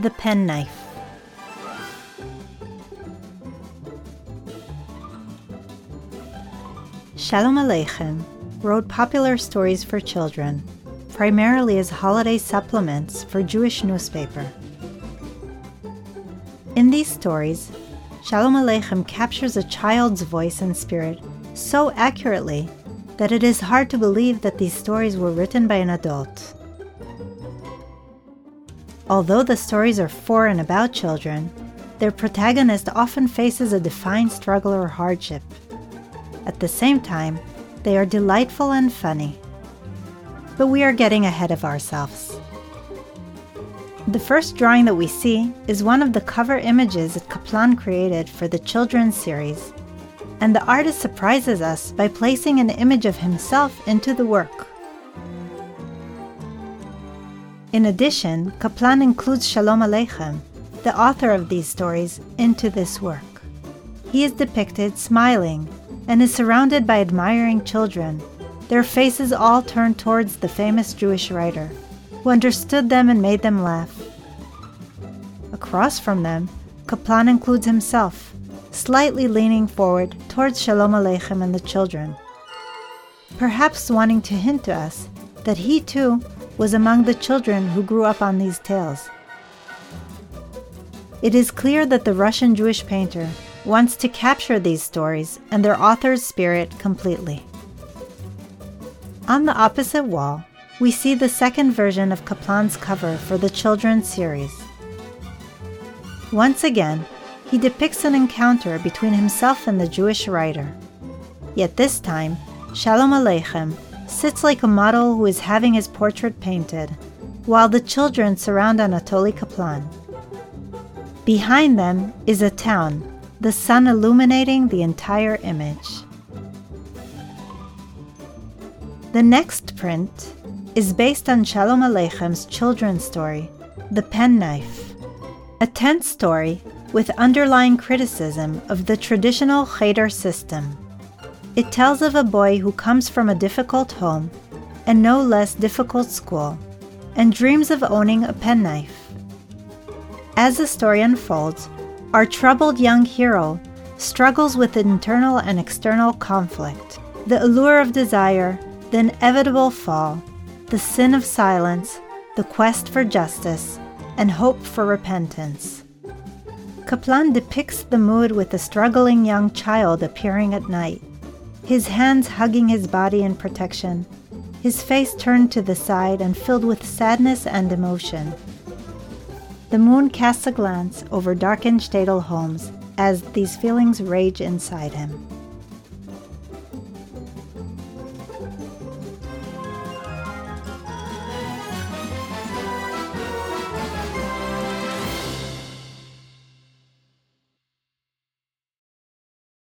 The Penknife. Shalom Aleichem wrote popular stories for children, primarily as holiday supplements for Jewish newspaper. In these stories, Shalom Aleichem captures a child's voice and spirit so accurately that it is hard to believe that these stories were written by an adult. Although the stories are for and about children, their protagonist often faces a defined struggle or hardship. At the same time, they are delightful and funny. But we are getting ahead of ourselves. The first drawing that we see is one of the cover images that Kaplan created for the children's series, and the artist surprises us by placing an image of himself into the work. In addition, Kaplan includes Shalom Aleichem, the author of these stories, into this work. He is depicted smiling and is surrounded by admiring children, their faces all turned towards the famous Jewish writer, who understood them and made them laugh. Across from them, Kaplan includes himself, slightly leaning forward towards Shalom Aleichem and the children, perhaps wanting to hint to us that he too was among the children who grew up on these tales. It is clear that the Russian Jewish painter wants to capture these stories and their author's spirit completely. On the opposite wall, we see the second version of Kaplan's cover for the children's series. Once again, he depicts an encounter between himself and the Jewish writer. Yet this time, Shalom Aleichem sits like a model who is having his portrait painted, while the children surround Anatoly Kaplan. Behind them is a town, the sun illuminating the entire image. The next print is based on Shalom Aleichem's children's story, The Penknife, a tense story with underlying criticism of the traditional Cheder system. It tells of a boy who comes from a difficult home and no less difficult school and dreams of owning a penknife. As the story unfolds, our troubled young hero struggles with internal and external conflict, the allure of desire, the inevitable fall, the sin of silence, the quest for justice, and hope for repentance. Kaplan depicts the mood with a struggling young child appearing at night, his hands hugging his body in protection, his face turned to the side and filled with sadness and emotion. The moon casts a glance over darkened shtetl homes as these feelings rage inside him.